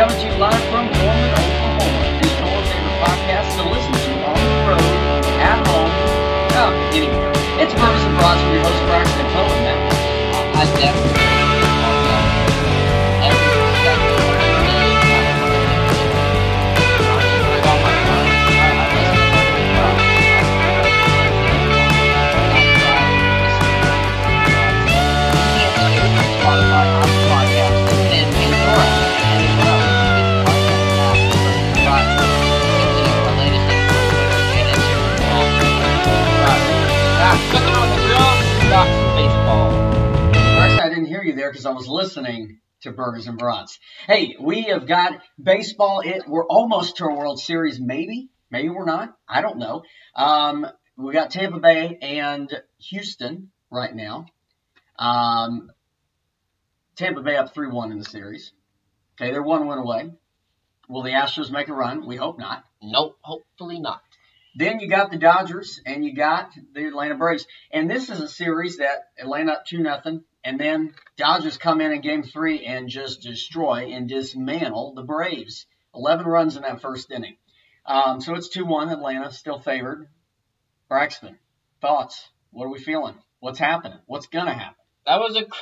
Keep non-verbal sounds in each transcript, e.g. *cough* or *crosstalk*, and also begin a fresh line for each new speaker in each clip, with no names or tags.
coming to you you there because I was listening to Burgers and Brats. Hey, we have got baseball. It we're almost to a World Series, maybe. Maybe we're not. I don't know. Um, we got Tampa Bay and Houston right now. Um, Tampa Bay up 3 1 in the series. Okay, they're one win away. Will the Astros make a run? We hope not.
Nope, hopefully not.
Then you got the Dodgers and you got the Atlanta Braves. And this is a series that Atlanta up 2 nothing, and then Dodgers come in in game three and just destroy and dismantle the Braves. 11 runs in that first inning. Um, so it's 2 1. Atlanta still favored. Braxton, thoughts? What are we feeling? What's happening? What's going to happen?
That was a cr-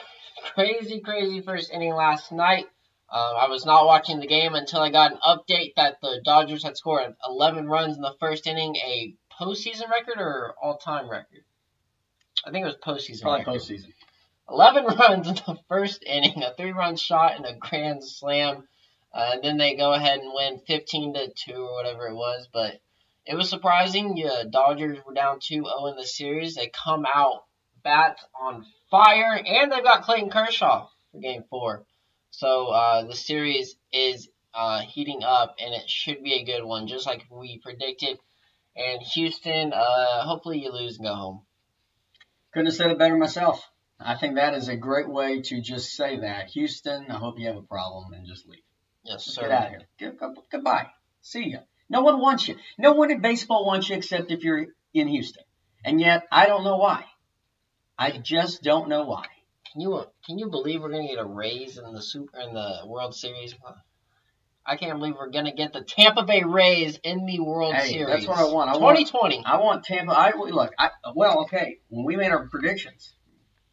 crazy, crazy first inning last night. Um, I was not watching the game until I got an update that the Dodgers had scored 11 runs in the first inning, a postseason record or all-time record. I think it was postseason.
Probably
record.
postseason.
11 *laughs* runs in the first inning, a three-run shot and a grand slam. Uh, and then they go ahead and win 15 to 2 or whatever it was. But it was surprising. Yeah, Dodgers were down 2-0 in the series. They come out bats on fire, and they've got Clayton Kershaw for Game Four. So uh, the series is uh, heating up, and it should be a good one, just like we predicted. And Houston, uh, hopefully you lose and go home.
Couldn't have said it better myself. I think that is a great way to just say that. Houston, I hope you have a problem and just leave.
Yes,
Just
sir.
Get out of here. Good, good- goodbye. See ya. No one wants you. No one in baseball wants you except if you're in Houston. And yet, I don't know why. I just don't know why.
Can you uh, can you believe we're gonna get a Rays in the super in the World Series? I can't believe we're gonna get the Tampa Bay Rays in the World
Hey,
Series.
that's what I want. I want-
2020.
I want Tampa. I look. I well, okay. When we made our predictions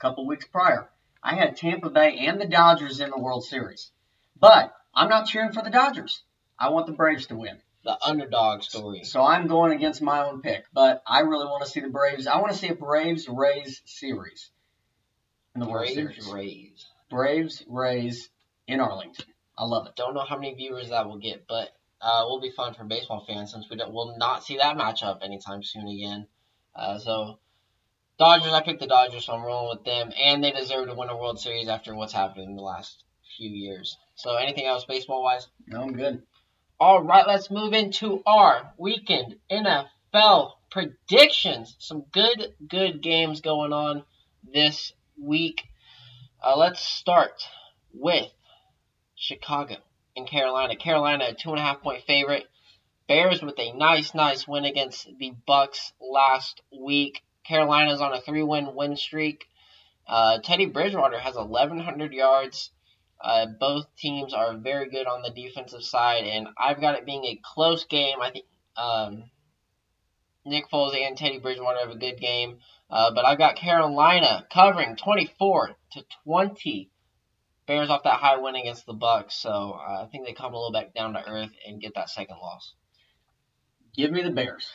couple weeks prior, I had Tampa Bay and the Dodgers in the World Series. But I'm not cheering for the Dodgers. I want the Braves to win.
the underdog story.
So I'm going against my own pick. But I really want to see the Braves. I want to see a Braves Rays series in the World Series.
Rays.
Braves Rays in Arlington. I love it.
Don't know how many viewers that will get, but uh, will be fun for baseball fans since we don't, will not see that matchup anytime soon again. Uh, so Dodgers, I picked the Dodgers, so I'm rolling with them, and they deserve to win a World Series after what's happened in the last few years. So anything else baseball wise?
No, I'm good.
All right, let's move into our weekend NFL predictions. Some good, good games going on this week. Uh, let's start with Chicago and Carolina. Carolina, a two and a half point favorite. Bears with a nice, nice win against the Bucs last week. Carolina's on a three-win win streak. Uh, Teddy Bridgewater has 1,100 yards. Uh, both teams are very good on the defensive side, and I've got it being a close game. I think um, Nick Foles and Teddy Bridgewater have a good game, uh, but I've got Carolina covering 24 to 20. Bears off that high win against the Bucs, so uh, I think they come a little back down to earth and get that second loss.
Give me the Bears.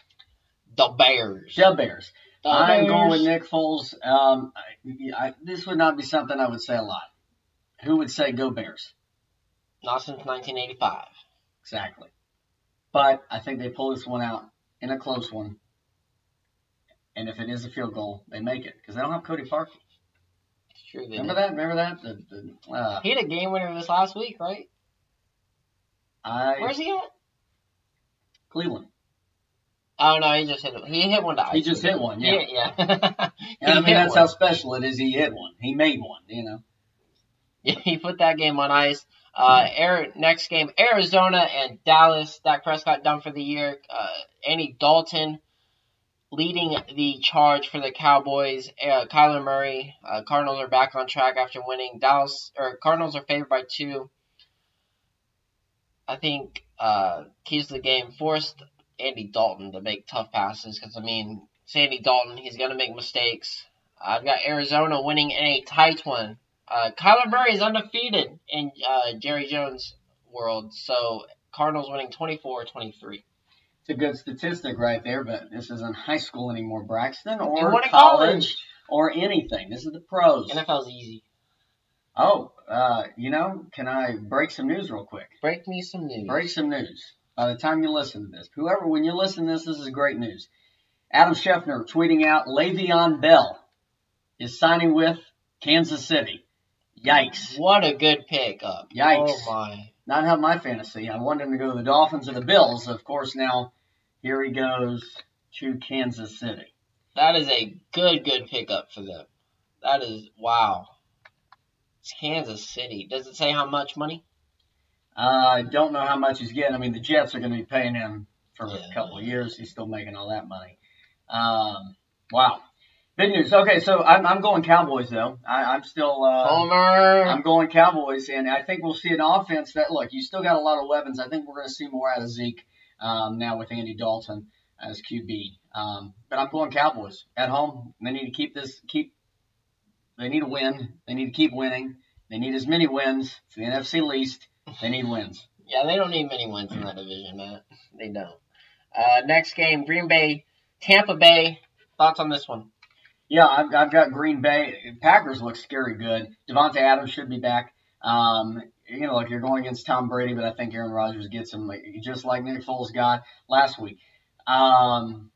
The Bears.
The Bears. I'm going with Nick Foles. Um, I, I, this would not be something I would say a lot. Who would say go Bears?
Not since 1985.
Exactly. But I think they pull this one out in a close one. And if it is a field goal, they make it because they don't have Cody Parkey.
They
Remember
did.
that? Remember that? The, the, uh,
He had a game winner this last week, right?
I
Where's he at?
Cleveland.
Oh no, he just hit. He hit one to ice.
He just hit one, yeah.
yeah. *laughs* yeah.
I mean that's
one.
how special it is. He hit one. He made one. You know.
Yeah, he put that game on ice. Uh, Air, next game, Arizona and Dallas. Dak Prescott done for the year. Uh, Andy Dalton leading the charge for the Cowboys. Uh, Kyler Murray. Uh, Cardinals are back on track after winning. Dallas or Cardinals are favored by two. I think uh, keys to the game forced Andy Dalton to make tough passes because I mean, Sandy Dalton, he's gonna make mistakes. I've got Arizona winning in a tight one. Uh, Kyler Murray is undefeated in uh, Jerry Jones' world, so Cardinals winning 24-23.
It's a good statistic right there, but this isn't high school anymore, Braxton, or
in
college, or anything. This is the pros.
NFL's easy.
Oh, uh, you know, can I break some news real quick?
Break me some news.
Break some news. By the time you listen to this, whoever, when you listen to this, this is great news. Adam Schefter tweeting out Le'Veon Bell is signing with Kansas City. Yikes.
What a good pickup.
Yikes.
Oh my.
Not have my fantasy. I wanted him to go to the Dolphins or the Bills. Of course, now here he goes to Kansas City.
That is a good, good pickup for them. That is wow. It's Kansas City. Does it say how much money?
Uh, I don't know how much he's getting. I mean, the Jets are going to be paying him for
Yeah.
a couple of years. He's still making all that money. Um, wow. Big news. Okay, so I'm, I'm going Cowboys though. I, I'm still uh,
Homer.
I'm going Cowboys, and I think we'll see an offense that look. You still got a lot of weapons. I think we're going to see more out of Zeke um, now with Andy Dalton as QB. Um, but I'm going Cowboys at home. They need to keep this keep. They need to win. They need to keep winning. They need as many wins. It's the NFC least. They need wins.
yeah, they don't need many wins in that division, Matt. They don't. Uh, next game, Green Bay, Tampa Bay. Thoughts on this one?
Yeah, I've, I've got Green Bay. Packers look scary good. Davante Adams should be back. Um, you know, look, you're going against Tom Brady, but I think Aaron Rodgers gets him like, just like Nick Foles got last week. Um,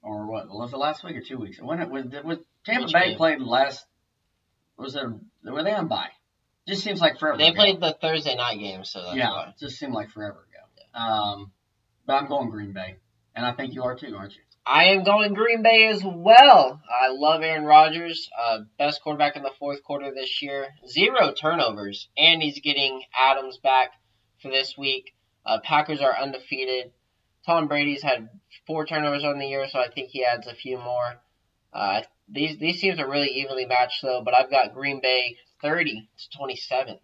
or what? Was it last week or two weeks? When it was, was Tampa
Which
Bay
game?
played last? Was it? Were they on bye? Just seems like forever.
They
ago.
played the Thursday night game, so that's
yeah,
why.
it just seemed like forever ago. Um, but I'm going Green Bay, and I think you are too, aren't you?
I am going Green Bay as well. I love Aaron Rodgers, uh, best quarterback in the fourth quarter this year. Zero turnovers, and he's getting Adams back for this week. Uh, Packers are undefeated. Tom Brady's had four turnovers on the year, so I think he adds a few more. Uh, these these teams are really evenly matched though, but I've got Green Bay 30 to 27.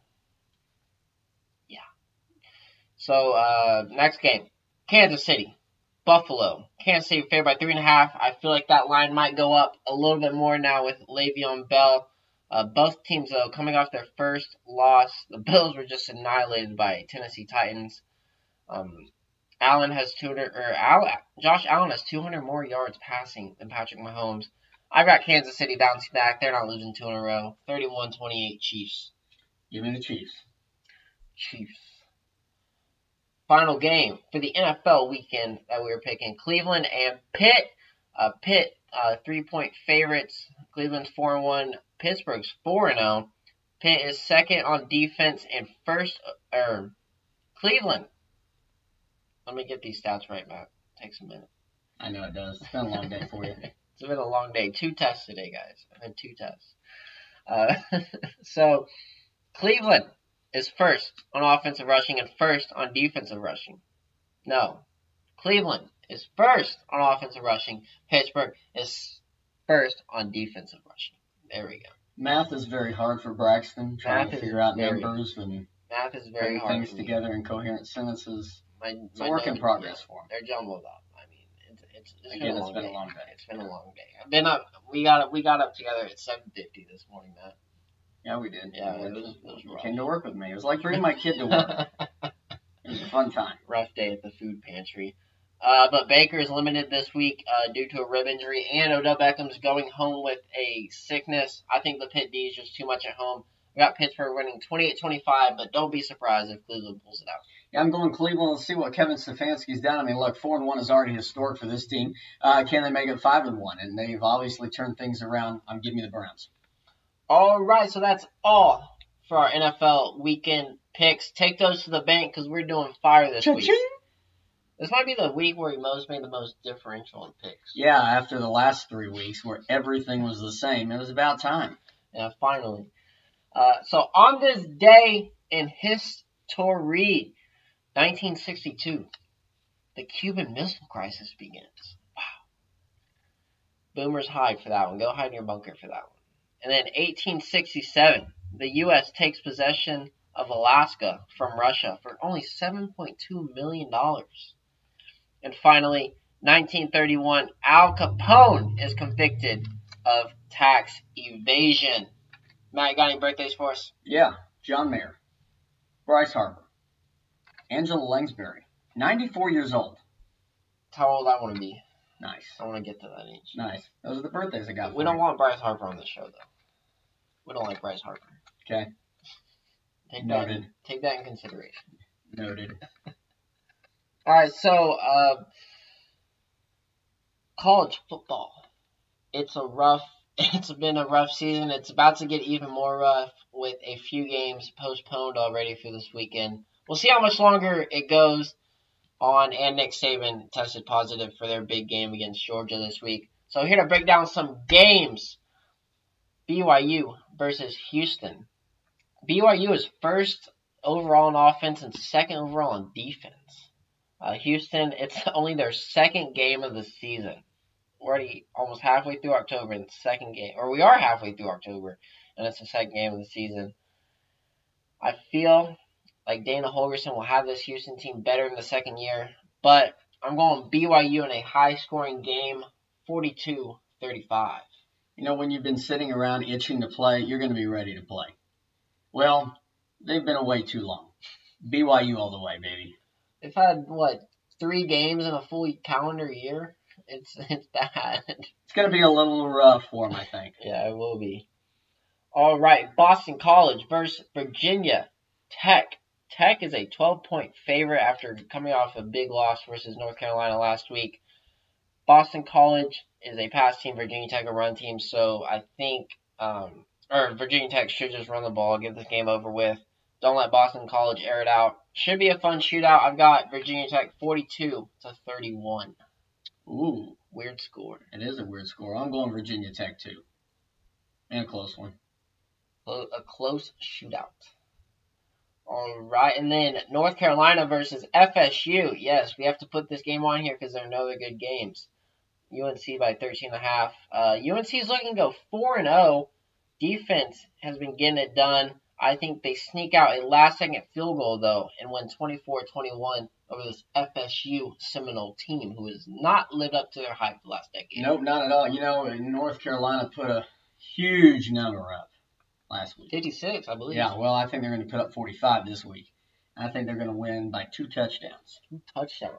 Yeah. So uh, next game, Kansas City. Buffalo. Kansas City favored by three and a half. I feel like that line might go up a little bit more now with Le'Veon Bell. Uh, both teams though coming off their first loss. The *laughs* Bills were just annihilated by Tennessee Titans. Um, Allen has 200 or Al, Josh Allen has 200 more yards passing than Patrick Mahomes. I've got Kansas City bouncing back. They're not losing two in a row. 31-28 Chiefs.
Give me the Chiefs.
Chiefs. Final game for the NFL weekend that we were picking Cleveland and Pitt. Uh, Pitt, uh, three point favorites. Cleveland's 4 1. Pittsburgh's 4 0. Pitt is second on defense and first, er, Cleveland. Let me get these stats right, Matt. Takes a minute.
I know it does. It's been a long day for you. *laughs*
It's been a long day. Two tests today, guys. I've had two tests. Uh, *laughs* so, Cleveland is first on offensive rushing and first on defensive rushing. No. Cleveland is first on offensive rushing. Pittsburgh is first on defensive rushing. There we go.
Math is very hard for Braxton, trying
Math
to figure out
very-
numbers and
Math is very
putting
hard.
things together in coherent sentences.
My,
It's
my
a work in progress
yeah,
for him.
They're jumbled up. It's it's, been, a
it's
long
been a
day.
long day.
It's been a long day. I've been up. We got we got up together at seven fifty this morning, Matt.
Yeah, we did.
Yeah, it was- it was
You
rough.
came to work with me. It was like bringing my kid to work. *laughs* It was a fun time.
rough day at the food pantry. Uh, but Baker is limited this week uh, due to a rib injury, and Odell Beckham's going home with a sickness. I think the Pit D is just too much at home. We got Pittsburgh winning 28-25, but don't be surprised if Cleveland pulls it out.
Yeah, I'm going Cleveland. Let's see what Kevin Stefanski's done. I mean, look, four and one is already historic for this team. Uh, can they make it five and one? And they've obviously turned things around. I'm giving you the Browns.
All right, so that's all for our NFL weekend picks. Take those to the bank because we're doing fire this week.
Cha-ching!
This might be the week where he most made the most differential in picks.
Yeah, after the last three weeks where everything was the same, it was about time.
Yeah, finally. Uh, so on this day in history, 1962, the Cuban Missile Crisis begins. Wow. Boomers hide for that one. Go hide in your bunker for that one. And then 1867, the U.S. takes possession of Alaska from Russia for only $7.2 million. And finally, 1931, Al Capone is convicted of tax evasion. Matt, got any birthdays for us?
Yeah, John Mayer, Bryce Harper, Angela Lansbury, 94 years old.
How old I want to be.
Nice,
I want to get to that age.
nice. Those are the birthdays I got.
We don't
you.
want Bryce Harper on the show, though. We don't like Bryce Harper.
Okay, *laughs*
Take that,
Noted.
take that in consideration.
noted. *laughs*
All right, so uh, college football. It's a rough. *laughs* It's been a rough season. It's about to get even more rough with a few games postponed already for this weekend. We'll see how much longer it goes on. And Nick Saban tested positive for their big game against Georgia this week. So here to break down some games. BYU versus Houston. BYU is first overall in offense and second overall in defense. Uh, Houston, it's *laughs* only their second game of the season. We're already almost halfway through October and second game, or we are halfway through October, and it's the second game of the season. I feel like Dana Holgorsen will have this Houston team better in the second year, but I'm going BYU in a high scoring game, 42 35.
You know, when you've been sitting around itching to play, you're going to be ready to play. Well, they've been away too long. BYU all the way, baby.
They've had, what, three games in a full calendar year? It's, *laughs* it's bad.
It's going to be a little rough for them, I think.
Yeah, it will be. All right, Boston College versus Virginia Tech. Tech is a 12 point favorite after coming off a big loss versus North Carolina last week. Boston College is a pass team, Virginia Tech a run team, so I think, um, or Virginia Tech should just run the ball, get this game over with. Don't let Boston College air it out. Should be a fun shootout. I've got Virginia Tech 42 to 31.
Ooh,
Weird score.
it is a weird score. I'm going Virginia Tech too. And a close one.
A close shootout. All right, and then North Carolina versus FSU. Yes, we have to put this game on here because there are no other good games. UNC by 13 and a half. Uh, UNC is looking to go 4 and 0. Defense has been getting it done. I think they sneak out a last second field goal though and win 24-21 over this FSU Seminole team who has not lived up to their hype the last decade.
Nope, not at all. You know, North Carolina put a huge number up last week.
56, I believe.
Yeah, well, I think they're going to put up 45 this week. I think they're going to win by two touchdowns.
two touchdowns.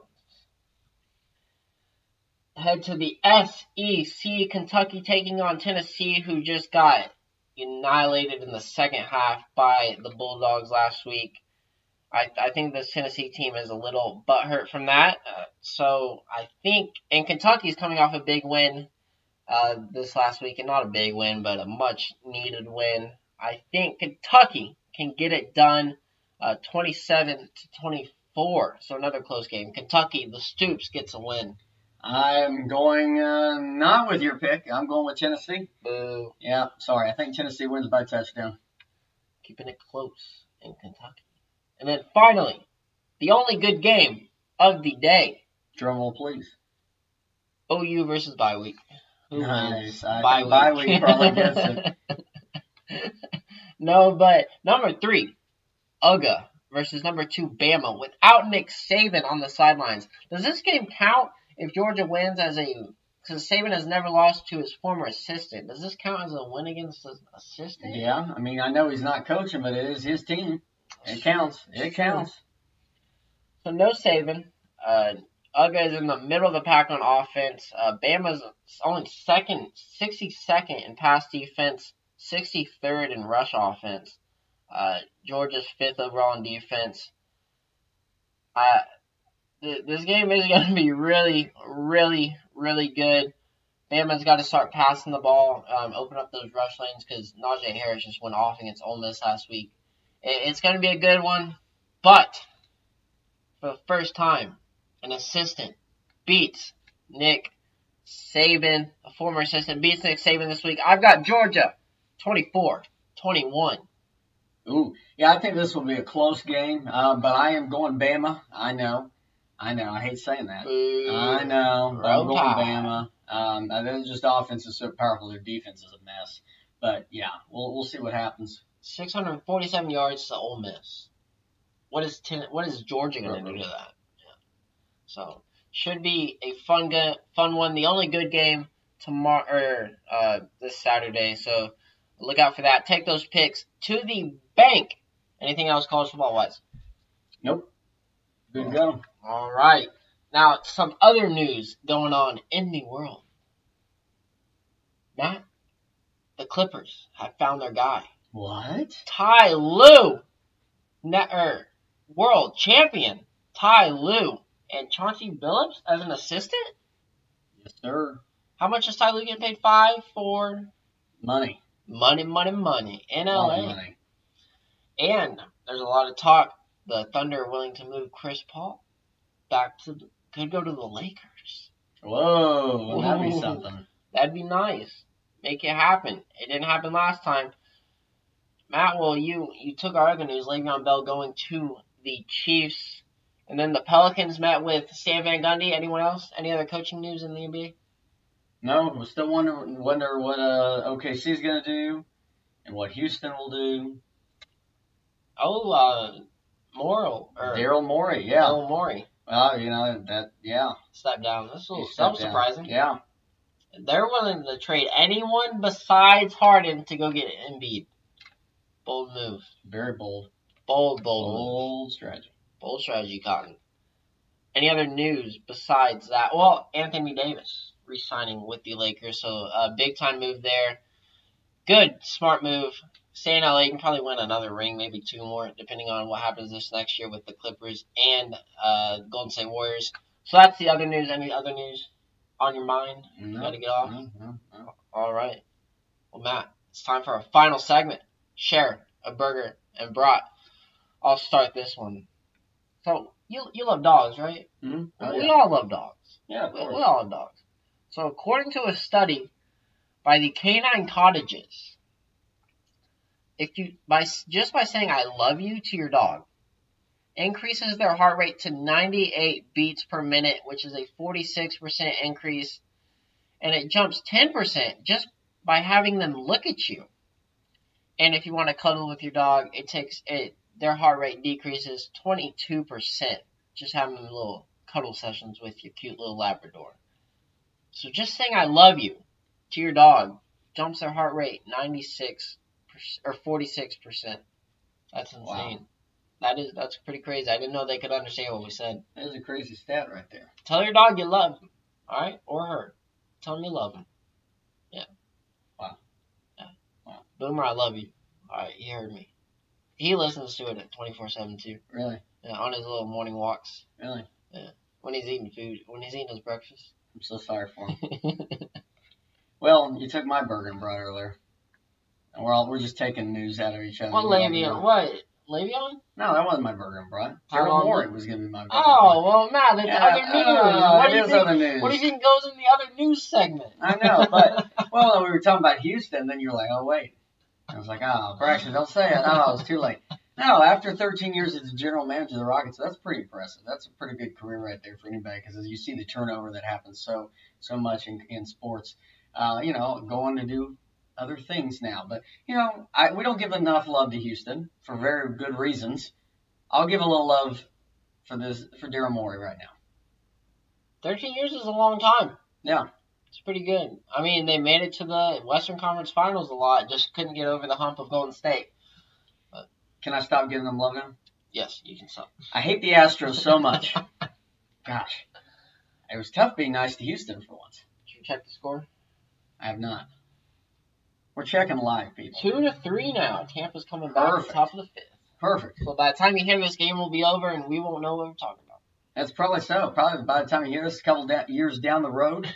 Head to the SEC, Kentucky taking on Tennessee, who just got annihilated in the second half by the Bulldogs last week. I, I think this Tennessee team is a little butthurt from that. Uh, so I think, and Kentucky's coming off a big win uh, this last week, and not a big win, but a much needed win. I think Kentucky can get it done uh, 27 to 24. So another close game. Kentucky, the Stoops gets a win.
I'm going uh, not with your pick. I'm going with Tennessee.
Boo.
Yeah, sorry. I think Tennessee wins by touchdown.
Keeping it close in Kentucky. And then finally, the only good game of the day.
Drum roll, please.
OU versus bye week. Who
Nice.
Bye
think bye
week.
week probably *laughs* gets it.
No, but number three, UGA versus number two, Bama, without Nick Saban on the sidelines. Does this game count if Georgia wins as a because Saban has never lost to his former assistant. Does this count as a win against his assistant?
Yeah, I mean, I know he's not coaching, but it is his team. It counts. It counts.
So no Saban. Uh, Uga is in the middle of the pack on offense. Uh, Bama's only second, 62nd in pass defense, 63rd in rush offense. Uh, Georgia's fifth overall in defense. Uh, th- this game is *laughs* going to be really, really, really good. Bama's got to start passing the ball, um, open up those rush lanes because Najee Harris just went off against Ole Miss last week. It- it's going to be a good one, but for the first time, an assistant beats Nick Saban, a former assistant beats Nick Saban this week. I've got Georgia 24 21.
Ooh, yeah, I think this will be a close game, uh, but I am going Bama. I know. I know. I hate saying that. I know. I'm going. Bama. Um, their just offense is so powerful. Their defense is a mess. But yeah, we'll we'll see what happens.
647 yards to Ole Miss. What is ten, what is Georgia going to do to that? Yeah. So should be a fun go- fun one. The only good game tomorrow or uh, this Saturday. So look out for that. Take those picks to the bank. Anything else college football wise?
Nope. Good to go.
All right. Now some other news going on in the world. Matt, the Clippers have found their guy.
What?
Ty Lue, ne- er, world champion Ty Lue, and Chauncey Billups as an assistant.
Yes, sir.
How much is Ty Lue getting paid? Five, four,
Money.
Money, money, money in LA.
money.
And there's a lot of talk. The Thunder are willing to move Chris Paul back to the, could go to the Lakers.
Whoa, wouldn't that be something?
That'd be nice. Make it happen. It didn't happen last time. Matt, well, you you took our other news, Le'Veon Bell going to the Chiefs, and then the Pelicans met with Stan Van Gundy. Anyone else? Any other coaching news in the NBA?
No, we still wonder wonder what uh, OKC is gonna do, and what Houston will do.
Oh, uh, Morrow or
Daryl Morey, yeah.
Daryl Morey
Well, you know that, yeah.
stepped down. That's a little
stepped
that was
down.
surprising.
Yeah.
They're willing to trade anyone besides Harden to go get Embiid. Bold move.
Very bold.
Bold, bold move.
Bold strategy.
Bold strategy, Cotton. Any other news besides that? Well, Anthony Davis re-signing with the Lakers, so a big time move there. Good, smart move. Stay in LA, you can probably win another ring, maybe two more, depending on what happens this next year with the Clippers and uh, Golden State Warriors. So that's the other news. Any other news on your mind?
No,
Gotta get off.
no, no, no.
All right. Well, Matt, it's time for our final segment. Share a burger and brat. I'll start this one. So you you love dogs, right?
Mhm. Oh,
we
yeah.
all love dogs.
Yeah,
We, we all love dogs. So according to a study by the Canine Cottages, if you by just by saying "I love you" to your dog, increases their heart rate to 98 beats per minute, which is a 46% increase, and it jumps 10% just by having them look at you. And if you want to cuddle with your dog, it takes it their heart rate decreases 22% just having little cuddle sessions with your cute little Labrador. So just saying I love you to your dog jumps their heart rate 96 or 46%. That's insane.
Wow.
That is that's pretty crazy. I didn't know they could understand what we said.
That is a crazy stat right there.
Tell your dog you love him, all right, or her. Tell him you love him. Yeah.
Wow.
Yeah.
Wow.
Boomer, I love you. All right, he heard me. He listens to it at twenty four seven too.
Really,
Yeah, on his little morning walks
really. Yeah.
When he's eating food, when he's eating his breakfast.
I'm so sorry for him. *laughs* well, you took my burger and brought earlier. And we're all we're just taking news out of each other.
what Le'Veon? What Le'Veon?
No, that wasn't my burger and.
How
Daryl
long-
Morey was giving me my burger.
Oh well, Matt, it's
Yeah,
other news.
uh,
what do you think?
other news.
What do you think goes in the other news segment?
I know, but *laughs* well, we were talking about Houston. Then you were like, "Oh wait," I was like, "Oh, Braxton, don't say it." Oh, it was too late. No, after 13 years as the general manager of the Rockets, that's pretty impressive. That's a pretty good career right there for anybody because as you see the turnover that happens so so much in, in sports. Uh, you know, going to do other things now, but you know, I, we don't give enough love to Houston for very good reasons. I'll give a little love for this for Daryl Morey right now.
Thirteen years is a long time.
Yeah.
It's pretty good. I mean, they made it to the Western Conference Finals a lot, just couldn't get over the hump of Golden State.
Can I stop giving them love now?
Yes, you can stop.
I hate the Astros so much. *laughs* Gosh, it was tough being nice to Houston for once.
Did you check the score?
I have not. We're checking live, people.
Two to three now. Tampa's coming back
Perfect.
top of the fifth.
Perfect.
So by the time you hear this game will be over and we won't know what we're talking about.
That's probably so. Probably by the time you hear this, a couple da- years down the road,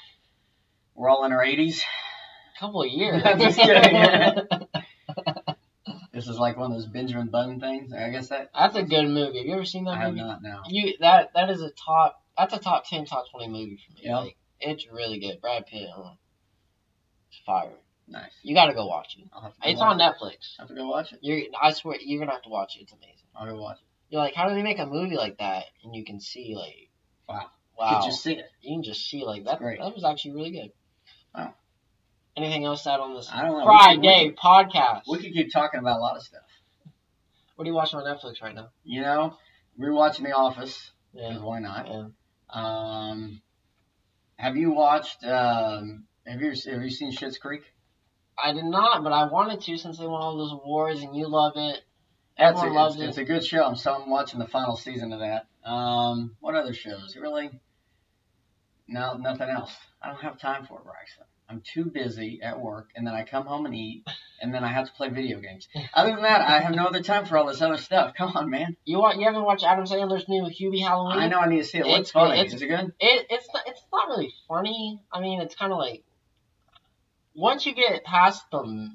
we're all in our 80s.
A couple of years. *laughs*
I'm just kidding. *laughs* This is like one of those Benjamin Button things. I guess that
That's a good movie. Have you ever seen that
I have
movie?
not now.
You that that is a top. That's a top ten, top twenty movie for me.
Yeah.
Like, it's really good. Brad Pitt, it's fire.
Nice.
You got to go watch it.
I'll have to go
It's
watch
on
it.
Netflix.
I have to go watch it.
You're, I swear, you're gonna have to watch it. It's amazing.
I'll go watch it.
You're like, how do they make a movie like that? And you can see like,
Wow.
wow,
You just see it.
you can just see like that. That was actually really good.
Wow.
Anything else add on this
I don't know.
Friday
We could,
podcast?
we, could, we could keep talking about a lot of stuff.
What are you watching on Netflix right now?
You know, we're watching The Office.
Yeah.
Why not?
yeah.
Um, have you watched? Um, have you have you seen Schitt's Creek?
I did not, but I wanted to since they won all those awards and you love it.
That's
Everyone
a,
loves
it's,
it.
it's a good show. I'm so I'm watching the final season of that. Um, what other shows? Really? No, nothing else. I don't have time for it, Braxton. I'm too busy at work, and then I come home and eat, and then I have to play video games. Other than that, I have no other time for all this other stuff. Come on, man.
You want? You haven't watched Adam Sandler's new Hubie Halloween?
I know I need to see it. What's
It's-
funny?
it's-
Is it good?
It, it's not, it's not really funny. I mean, it's kind of like once you get past the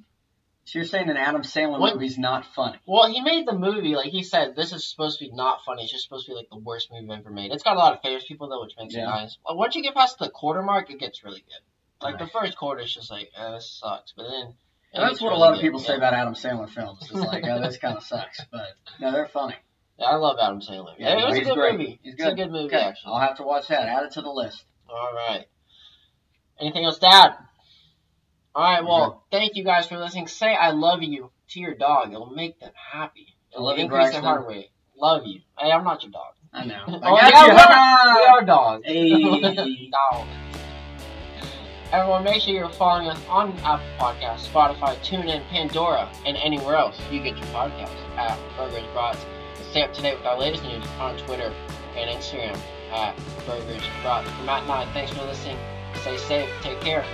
So you're saying an Adam Sandler
What-
movie's not funny?
well, he made the movie like he said. This is supposed to be not funny. It's just supposed to be like the worst movie ever made. It's got a lot of famous people though, which makes
Yeah.
it nice. Once you get past the quarter mark, it gets really good. Like the first quarter is just like, eh, this sucks. But then
And that's what a lot of
good.
people say
Yeah.
about Adam Sandler films. It's like, oh, this kind of sucks, but no, they're funny.
Yeah, I love Adam Sandler.
Yeah,
it
no,
was a good
great.
movie.
He's
It's a
good.
good movie
Okay,
actually.
I'll have to watch that. Add it to the list.
All right. Anything else, Dad? All right. Well, thank you guys for listening. Say "I love you" to your dog. It'll make them happy. It'll
love you,
increase their heart rate. Love you. Hey, I'm not your dog.
I know.
Oh, *laughs*
I got
yeah,
you.
we are-! *laughs* We are dogs.
Hey. *laughs*
dog. Everyone, make sure you're following us on Apple Podcasts, Spotify, TuneIn, Pandora, and anywhere else you get your podcasts at Burgers Brats. Stay up to date with our latest news on Twitter and Instagram at Burgers Brats. For Matt and I, thanks for listening. Stay safe. Take care.